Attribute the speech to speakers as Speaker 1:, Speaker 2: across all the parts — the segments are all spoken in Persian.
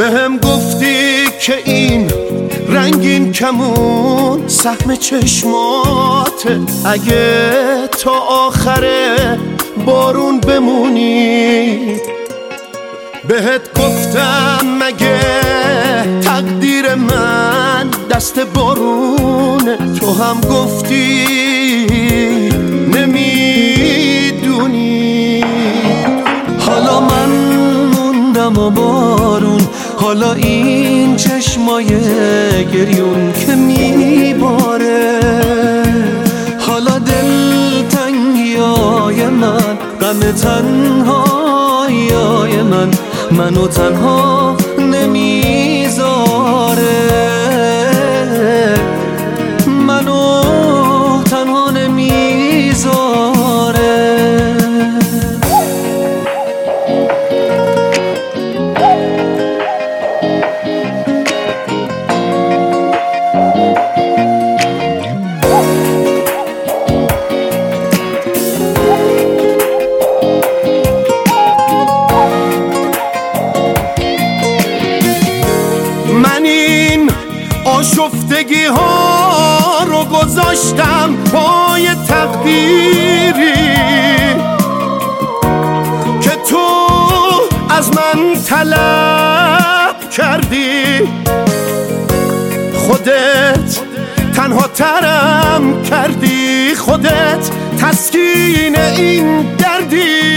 Speaker 1: بهم گفتی که این رنگین کمون سهم چشمات. اگه تا آخره بارون بمونی بهت گفتم مگه تقدیر من دست بارون تو هم گفتی نمی‌دونی. حالا من موندم و بارون حالا این چشمای گریون که میباره. حالا دل تنگیای من غم تنهایی من. منو تنها آشفتگی ها رو گذاشتم پای تقدیری که تو از من طلب کردی. خودت تنها ترم کردی. خودت تسکین این دردی.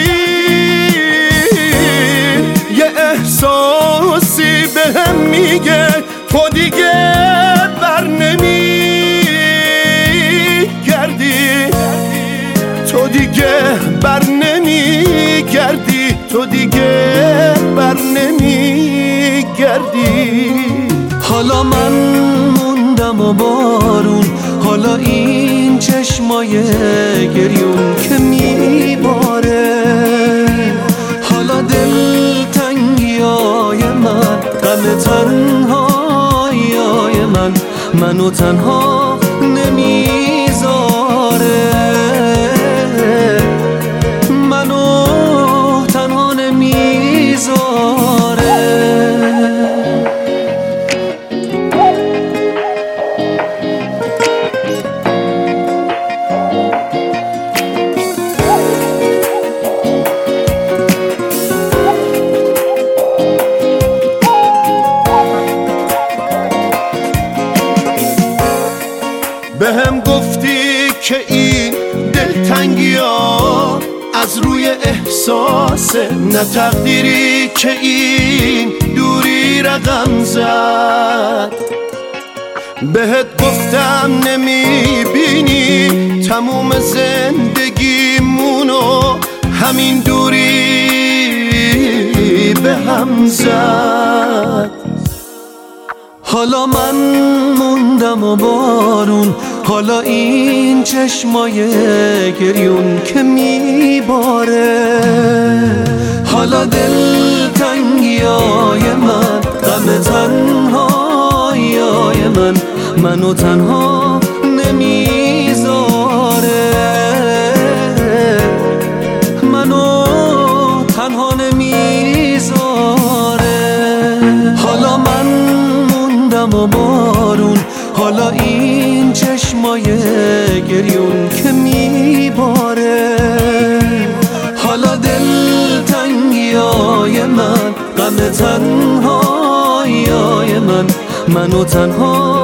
Speaker 1: تو دیگه بر نمی گردی حالا من موندم و بارون حالا این چشمای گریون که میباره. حالا دل تنگیای من غم تنها من منو تنها نمی‌ذاره از روی احساس نه تقدیری که این دوری رقم زد. بهت گفتم نمی‌بینی تموم زندگیمونو همین دوری به هم زد. حالا من موندم و بارون حالا این چشمای گریون که میباره. حالا دل تنگیای من غم تنهایی من منو تنها نمی‌ذاره. منو تنها نمی‌ذاره. حالا من موندم و بارون حالا این چشمای گریون که میباره. حالا دل تنگیای من غم تنهایی من. منو تنها